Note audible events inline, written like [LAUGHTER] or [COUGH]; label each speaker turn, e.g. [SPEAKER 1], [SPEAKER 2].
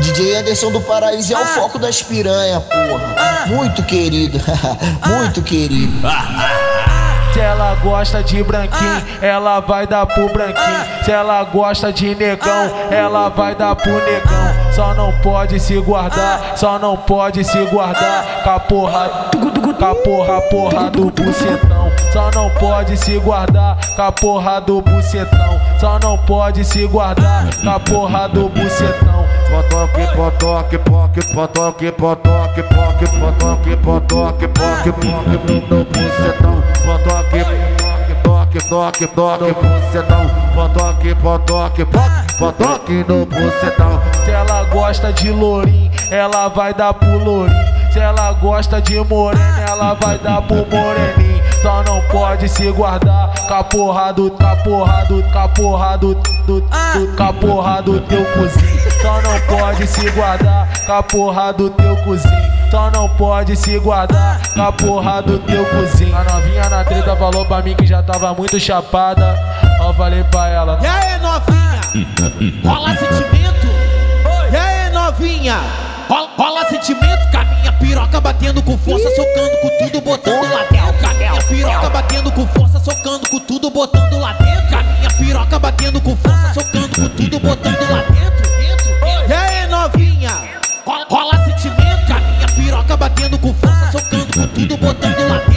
[SPEAKER 1] DJ Anderson do Paraíso é o foco das piranha, porra. Muito querido, [LAUGHS] muito querido.
[SPEAKER 2] Se ela gosta de branquinho, ela vai dar pro branquinho. Se ela gosta de negão, ela vai dar pro negão. Só não pode se guardar, só não pode se guardar. Com a porra, com a porra, porra do bucetão. Só não pode se guardar com a porra do bucetão. Só não pode se guardar com a porra do bucetão.
[SPEAKER 3] Potoque, potoque, poque, potoque, potoque, poque, potoque, potoque, poque, poque, no bucetão. Potoque, toque, toque, toque, bucetão. Potoque, potoque, poque, potoque no bucetão.
[SPEAKER 2] Se ela gosta de lourinho, ela vai dar pro lourinho. Se ela gosta de morena, ela vai dar pro moreninho. Só não pode se guardar com a porra do, do, com a porra do, do, do, teu cozinho. Só não pode se guardar com a porra do teu cozinho. Só não pode se guardar porra do teu cozinho. A novinha na treta falou pra mim que já tava muito chapada. Ó, falei pra ela.
[SPEAKER 4] E aí, novinha? Rola sentimento? E aí, novinha? Rola, rola sentimento? Com a minha piroca batendo com força, batendo com força, socando com tudo, botando lá dentro. A minha piroca batendo com força, socando com tudo, botando lá dentro. E aí, novinha? Rola sentimento. A minha piroca batendo com força, socando com tudo, botando lá dentro.